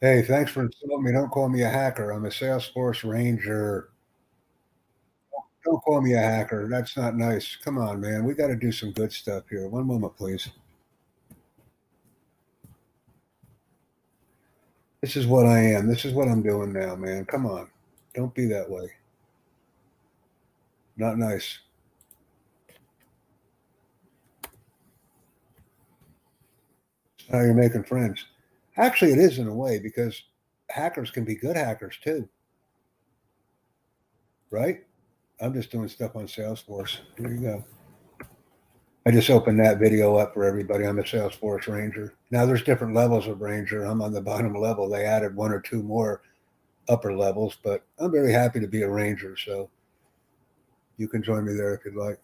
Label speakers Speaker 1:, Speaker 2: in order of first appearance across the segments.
Speaker 1: Hey, thanks for insulting me. Don't call me a hacker. I'm a Salesforce Ranger. Don't call me a hacker. That's not nice. Come on, man. We got to do some good stuff here. One moment, please. This is what I am. This is what I'm doing now, man. Come on. Don't be that way. Not nice. How you're making friends. Actually, it is in a way because hackers can be good hackers too. Right? I'm just doing stuff on Salesforce. Here you go. I just opened that video up for everybody. I'm a Salesforce Ranger. Now there's different levels of Ranger. I'm on the bottom level. They added one or two more upper levels, but I'm very happy to be a Ranger. So you can join me there if you'd like.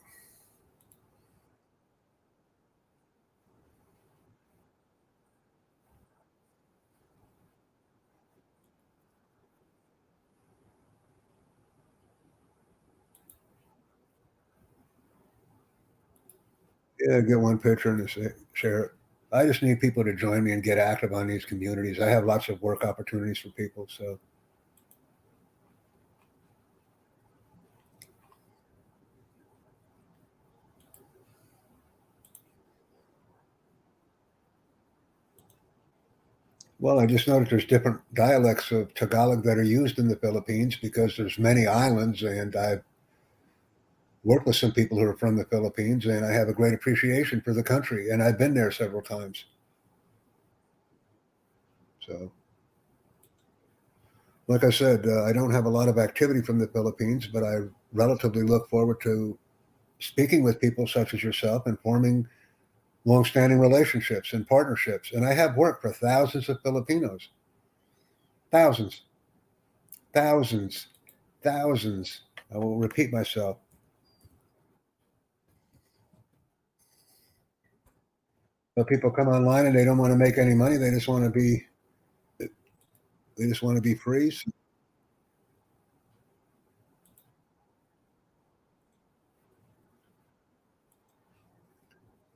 Speaker 1: Yeah, get one picture and share it. I just need people to join me and get active on these communities. I have lots of work opportunities for people, so. Well, I just noticed there's different dialects of Tagalog that are used in the Philippines because there's many islands, and I've worked with some people who are from the Philippines, and I have a great appreciation for the country, and I've been there several times. So, like I said, uh, I don't have a lot of activity from the Philippines, but I relatively look forward to speaking with people such as yourself and forming long-standing relationships and partnerships. And I have worked for thousands of Filipinos, thousands, thousands, thousands. I will repeat myself. But people come online and they don't want to make any money. They just want to be they just want to be free.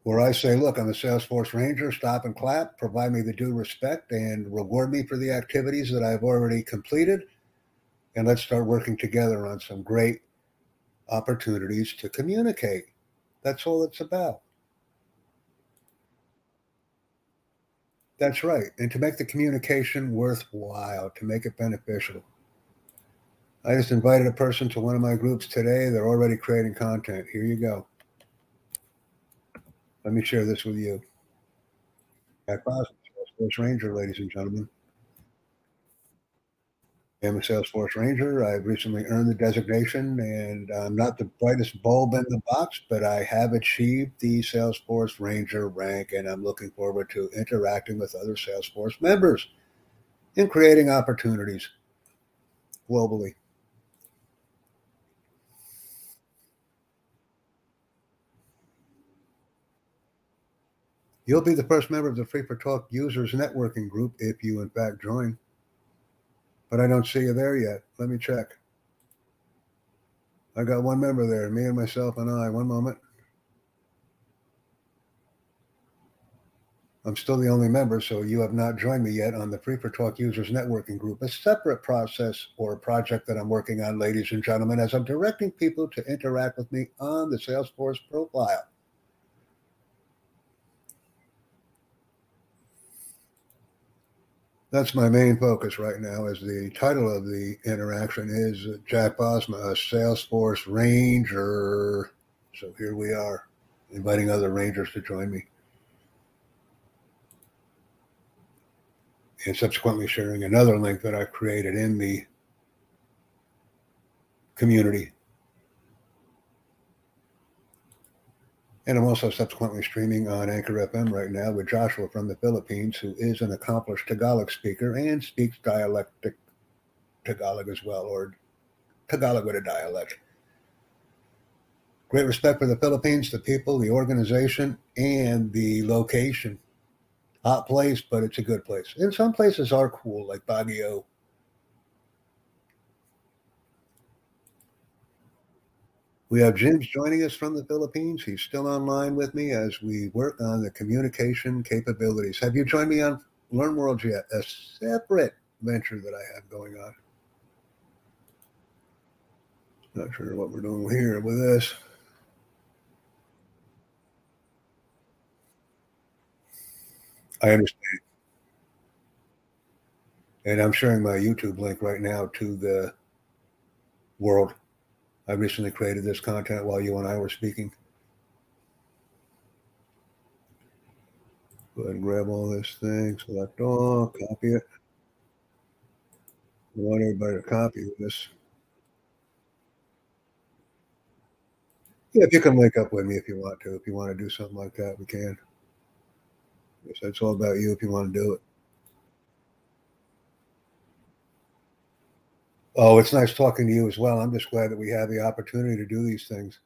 Speaker 1: Where I say, look, I'm a Salesforce Ranger, stop and clap, provide me the due respect, and reward me for the activities that I've already completed. And let's start working together on some great opportunities to communicate. That's all it's about. That's right. And to make the communication worthwhile, to make it beneficial. I just invited a person to one of my groups today. They're already creating content. Here you go. Let me share this with you. Jack Bosma, Ranger, ladies and gentlemen. I'm a Salesforce Ranger. I've recently earned the designation, and I'm not the brightest bulb in the box, but I have achieved the Salesforce Ranger rank, and I'm looking forward to interacting with other Salesforce members and creating opportunities globally. You'll be the first member of the Free for Talk Users Networking Group if you, in fact, join but I don't see you there yet. Let me check. I got one member there, me and myself and I. One moment. I'm still the only member, so you have not joined me yet on the Free for Talk Users Networking Group, a separate process or project that I'm working on, ladies and gentlemen, as I'm directing people to interact with me on the Salesforce profile. That's my main focus right now. Is the title of the interaction is Jack Bosma, a Salesforce Ranger. So here we are, inviting other Rangers to join me, and subsequently sharing another link that I've created in the community And I'm also subsequently streaming on Anchor FM right now with Joshua from the Philippines, who is an accomplished Tagalog speaker and speaks dialectic Tagalog as well, or Tagalog with a dialect. Great respect for the Philippines, the people, the organization, and the location. Hot place, but it's a good place. And some places are cool, like Baguio We have James joining us from the Philippines. He's still online with me as we work on the communication capabilities. Have you joined me on Learn Worlds yet, a separate venture that I have going on. Not sure what we're doing here with this. I understand. And I'm sharing my YouTube link right now to the world. I recently created this content while you and I were speaking. Go ahead and grab all this thing, select all, copy it. I want everybody to copy this. Yeah, if you can link up with me if you want to. If you want to do something like that, we can. It's all about you if you want to do it. Oh, it's nice talking to you as well. I'm just glad that we have the opportunity to do these things.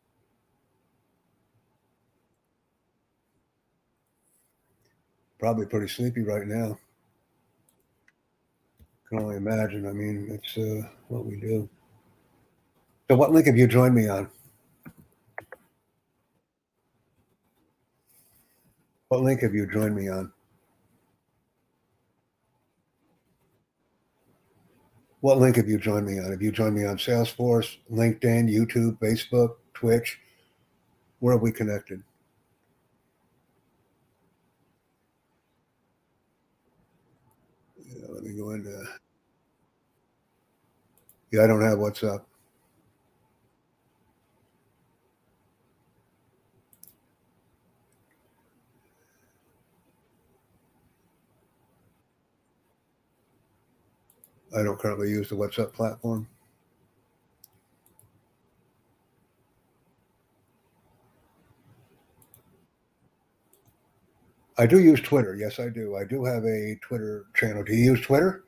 Speaker 1: Probably pretty sleepy right now. Can only imagine. I mean, it's uh, what we do. So, what link have you joined me on? What link have you joined me on? What link have you joined me on? Have you joined me on Salesforce, LinkedIn, YouTube, Facebook, Twitch? Where have we connected? Yeah, let me go into. Yeah, I don't have WhatsApp. I don't currently use the WhatsApp platform. I do use Twitter. Yes, I do. I do have a Twitter channel. Do you use Twitter?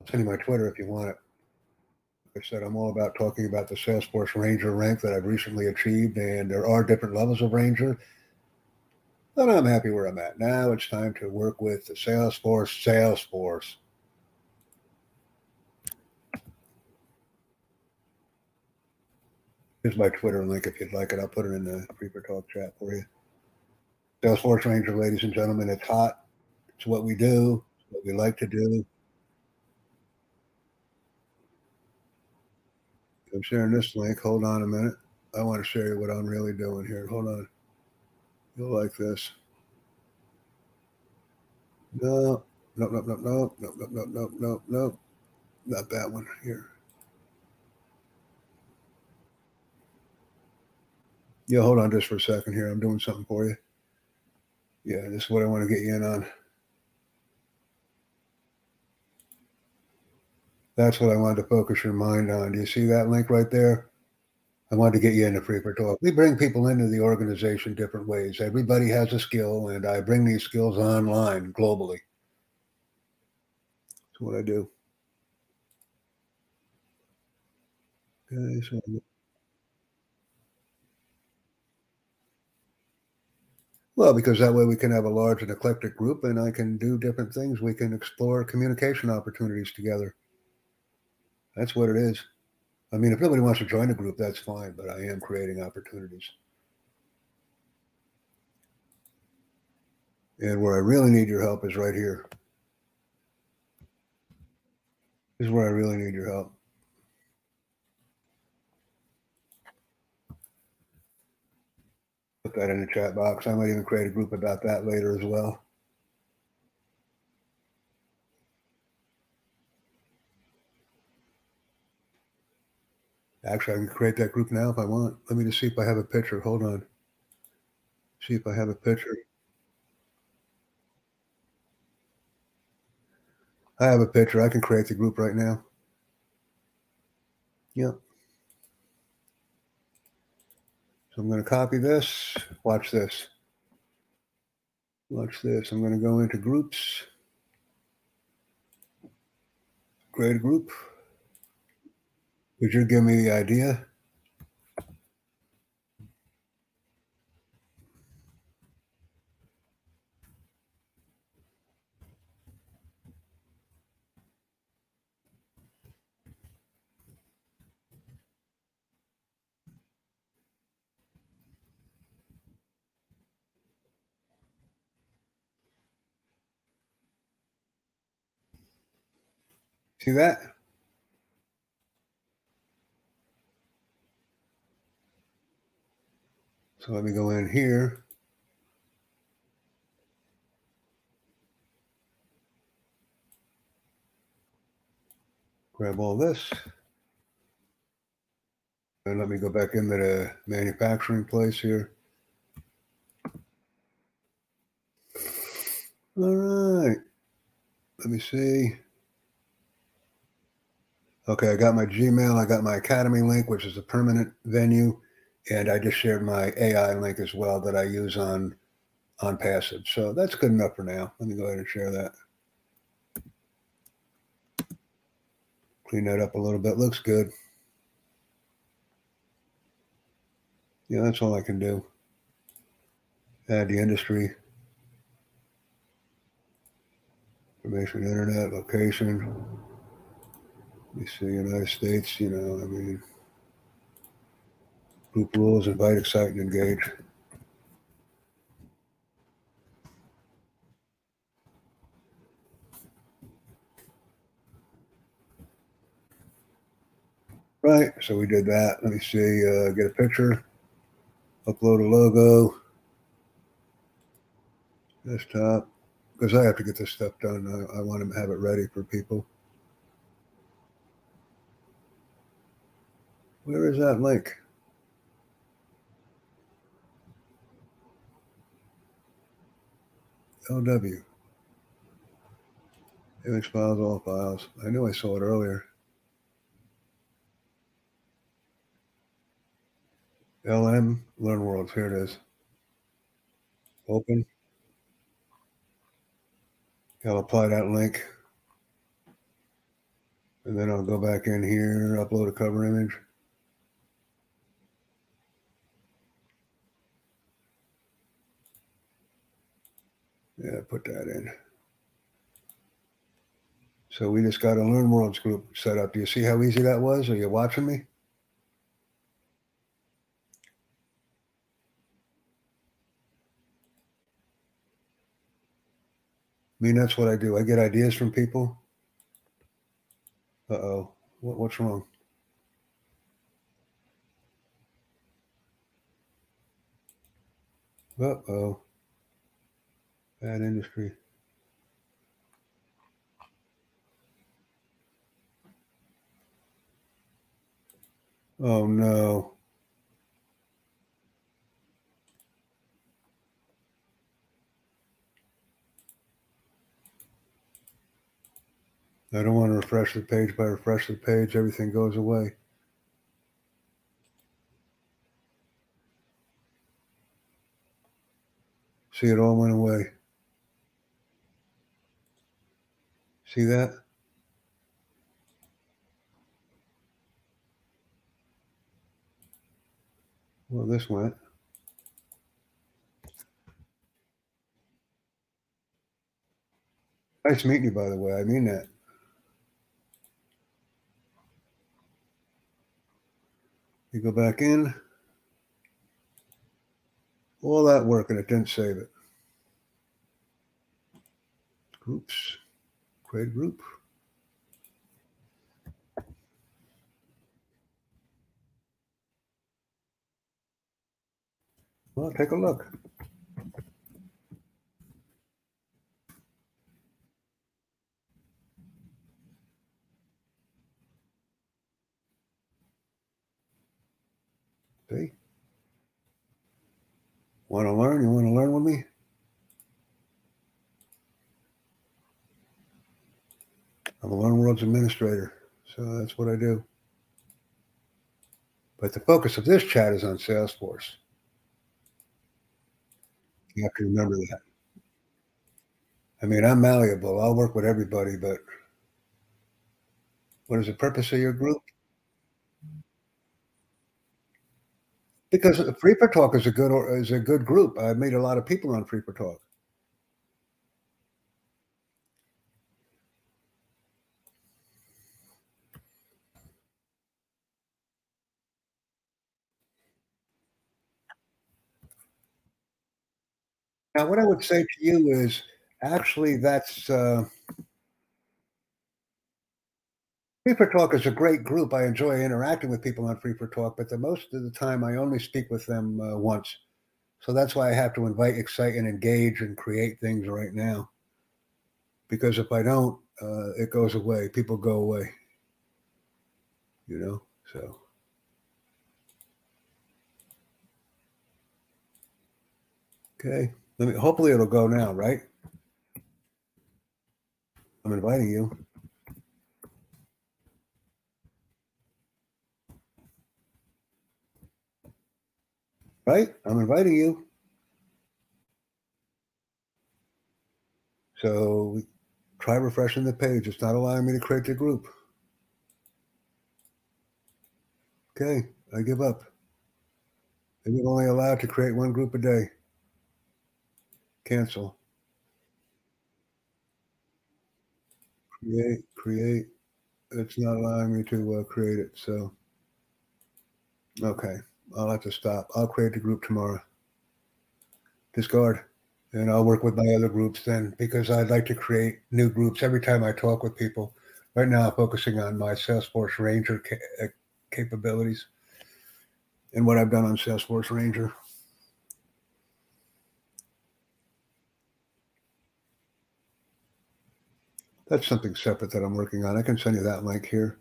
Speaker 1: I'll send you my Twitter if you want it. I said, I'm all about talking about the Salesforce Ranger rank that I've recently achieved, and there are different levels of Ranger. But I'm happy where I'm at. Now it's time to work with the Salesforce Salesforce. Here's my Twitter link if you'd like it. I'll put it in the Free for Talk chat for you. Salesforce Ranger, ladies and gentlemen, it's hot. It's what we do, what we like to do. I'm sharing this link. Hold on a minute. I want to show you what I'm really doing here. Hold on. You'll like this. No, no, no, no, no, no, no, no, no, no, no. Not that one here. Yeah, hold on just for a second here. I'm doing something for you. Yeah, this is what I want to get you in on. That's what I wanted to focus your mind on. Do you see that link right there? I wanted to get you into Free for Talk. We bring people into the organization different ways. Everybody has a skill, and I bring these skills online globally. That's what I do. Okay, so um, well, because that way we can have a large and eclectic group, and I can do different things. We can explore communication opportunities together. That's what it is. I mean, if nobody wants to join a group, that's fine, but I am creating opportunities. And where I really need your help is right here. This is where I really need your help. Put that in the chat box. I might even create a group about that later as well. Actually, I can create that group now if I want. Let me just see if I have a picture. Hold on. See if I have a picture. I have a picture. I can create the group right now. Yep. So I'm going to copy this. Watch this. Watch this. I'm going to go into groups. Create a group. Could you give me the idea? See that? So let me go in here. Grab all this. And let me go back into the manufacturing place here. All right. Let me see. Okay, I got my Gmail. I got my Academy link, which is a permanent venue, and I just shared my AI link as well that I use on on Passive. So that's good enough for now. Let me go ahead and share that. Clean that up a little bit. Looks good. Yeah, that's all I can do. Add the industry. Information, internet, location. You see, United States, you know, I mean, group rules, invite, excite, and engage. Right, so we did that. Let me see, uh, get a picture, upload a logo, desktop, because I have to get this stuff done. I, I want to have it ready for people. Where is that link? LW. Image files, all files. I knew I saw it earlier. LM Learn Worlds. Here it is. Open. I'll apply that link. And then I'll go back in here, upload a cover image. Yeah, put that in. So we just got a Learn Worlds group set up. Do you see how easy that was? Are you watching me? I mean, that's what I do. I get ideas from people. Uh oh. What, what's wrong? Uh oh. Bad industry. Oh no. I don't want to refresh the page. By refresh the page, everything goes away. See, it all went away. See that? Well, this went. Nice meeting you, by the way. I mean that. You go back in. All that work and it didn't save it. Groups. Create group. Well, take a look. See? Want to learn? You want to learn with me? I'm a Learn Worlds administrator, so that's what I do. But the focus of this chat is on Salesforce. You have to remember that. I mean, I'm malleable. I'll work with everybody, but what is the purpose of your group? Because Free for Talk is a good is a good group. I've made a lot of people on FreeforTalk. Now, what I would say to you is actually that's uh, Free for Talk is a great group. I enjoy interacting with people on Free for Talk, but the most of the time I only speak with them uh, once. So that's why I have to invite, excite, and engage and create things right now. Because if I don't, uh, it goes away. People go away. You know, so. Okay. Let me. Hopefully, it'll go now, right? I'm inviting you. Right? I'm inviting you. So try refreshing the page. It's not allowing me to create the group. Okay, I give up. And you're only allowed to create one group a day. Cancel. Create, create. It's not allowing me to uh, create it. So, okay. I'll have to stop. I'll create the group tomorrow. Discard. And I'll work with my other groups then because I'd like to create new groups every time I talk with people. Right now, I'm focusing on my Salesforce Ranger ca- uh, capabilities and what I've done on Salesforce Ranger. That's something separate that I'm working on. I can send you that link here.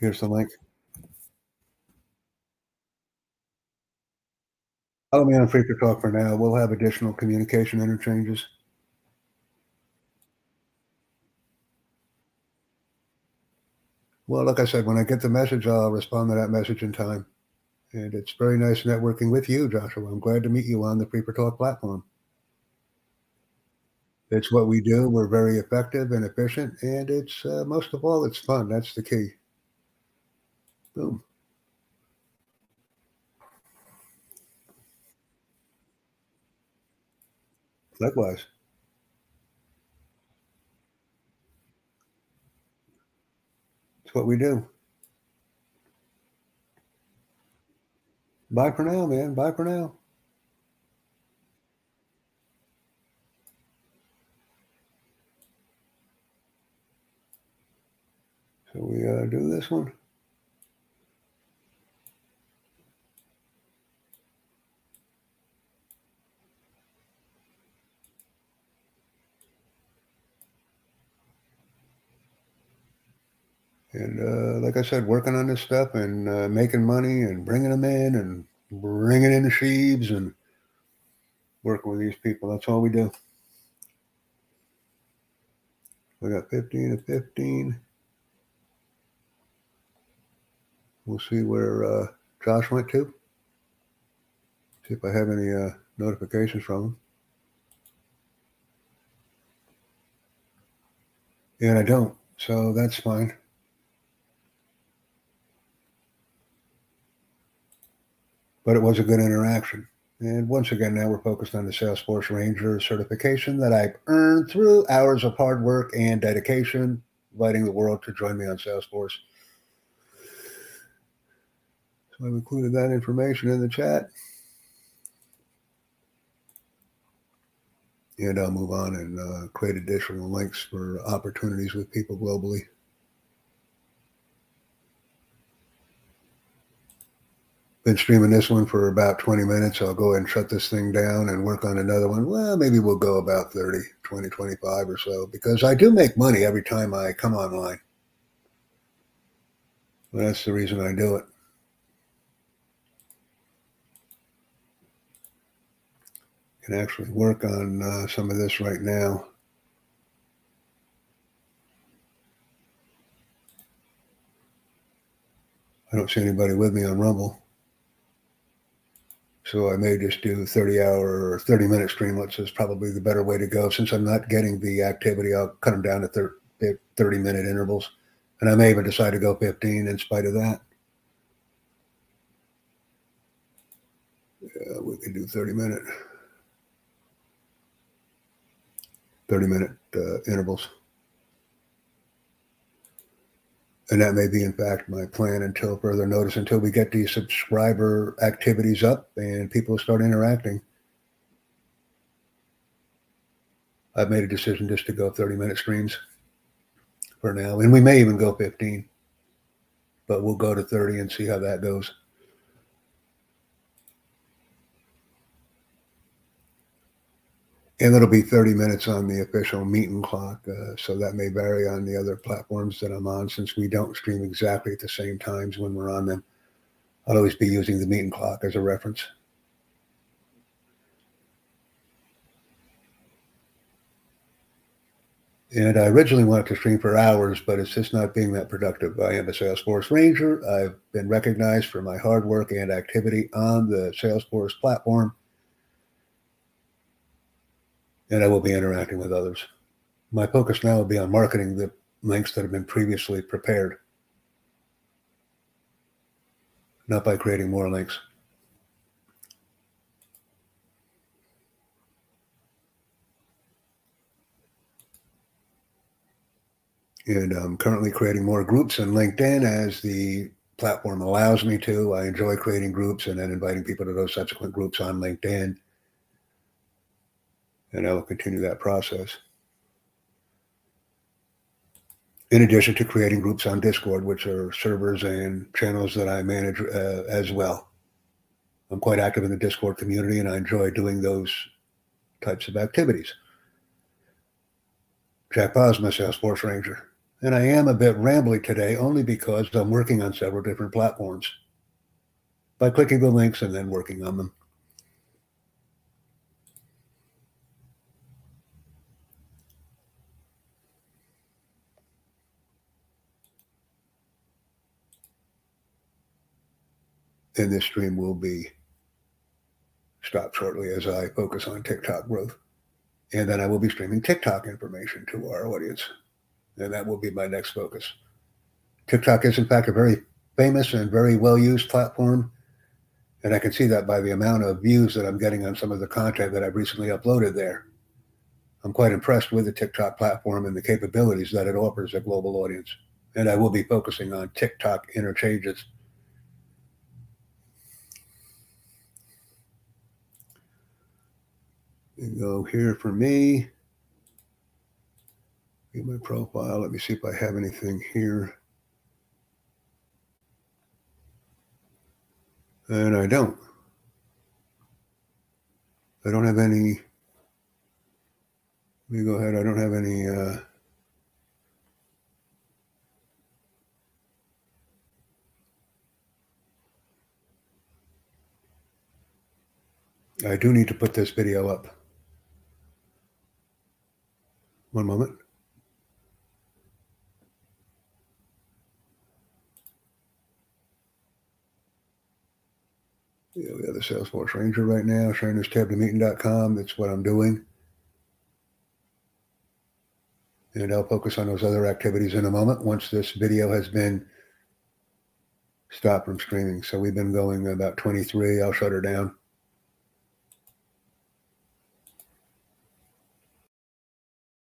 Speaker 1: Here's the link. Follow me on Free Talk for now. We'll have additional communication interchanges. Well, like I said, when I get the message, I'll respond to that message in time. And it's very nice networking with you, Joshua. I'm glad to meet you on the for Talk platform. It's what we do. We're very effective and efficient, and it's uh, most of all, it's fun. That's the key. Boom. Likewise. It's what we do. Bye for now, man. Bye for now. So we uh, do this one. And uh, like I said, working on this stuff and uh, making money and bringing them in and bringing in the sheaves and working with these people. That's all we do. We got 15 to 15. We'll see where uh, Josh went to. See if I have any uh, notifications from him. And I don't, so that's fine. But it was a good interaction. And once again, now we're focused on the Salesforce Ranger certification that I've earned through hours of hard work and dedication, inviting the world to join me on Salesforce. So I've included that information in the chat. And I'll move on and uh, create additional links for opportunities with people globally. Been streaming this one for about 20 minutes. I'll go ahead and shut this thing down and work on another one. Well, maybe we'll go about 30, 20, 25 or so because I do make money every time I come online. Well, that's the reason I do it. Can actually work on uh, some of this right now. I don't see anybody with me on Rumble. So I may just do 30 hour or 30 minute streamlets is probably the better way to go. Since I'm not getting the activity, I'll cut them down to 30 minute intervals. And I may even decide to go 15 in spite of that. Yeah, we can do 30 minute, 30 minute uh, intervals. And that may be, in fact, my plan until further notice, until we get these subscriber activities up and people start interacting. I've made a decision just to go 30 minute streams for now. And we may even go 15, but we'll go to 30 and see how that goes. And it'll be 30 minutes on the official meeting clock. Uh, so that may vary on the other platforms that I'm on since we don't stream exactly at the same times when we're on them. I'll always be using the meeting clock as a reference. And I originally wanted to stream for hours, but it's just not being that productive. I am a Salesforce Ranger. I've been recognized for my hard work and activity on the Salesforce platform and I will be interacting with others. My focus now will be on marketing the links that have been previously prepared, not by creating more links. And I'm currently creating more groups in LinkedIn as the platform allows me to. I enjoy creating groups and then inviting people to those subsequent groups on LinkedIn and I will continue that process. In addition to creating groups on Discord, which are servers and channels that I manage uh, as well. I'm quite active in the Discord community and I enjoy doing those types of activities. Jack Bosma, Salesforce Ranger. And I am a bit rambly today only because I'm working on several different platforms by clicking the links and then working on them. And this stream will be stopped shortly as I focus on TikTok growth. And then I will be streaming TikTok information to our audience. And that will be my next focus. TikTok is, in fact, a very famous and very well used platform. And I can see that by the amount of views that I'm getting on some of the content that I've recently uploaded there. I'm quite impressed with the TikTok platform and the capabilities that it offers a global audience. And I will be focusing on TikTok interchanges and go here for me. Get my profile. Let me see if I have anything here. And I don't. I don't have any. Let me go ahead. I don't have any. Uh, I do need to put this video up. One moment. Yeah, we have the Salesforce Ranger right now, sharing this tab to meeting.com. That's what I'm doing. And I'll focus on those other activities in a moment once this video has been stopped from streaming. So we've been going about 23. I'll shut her down.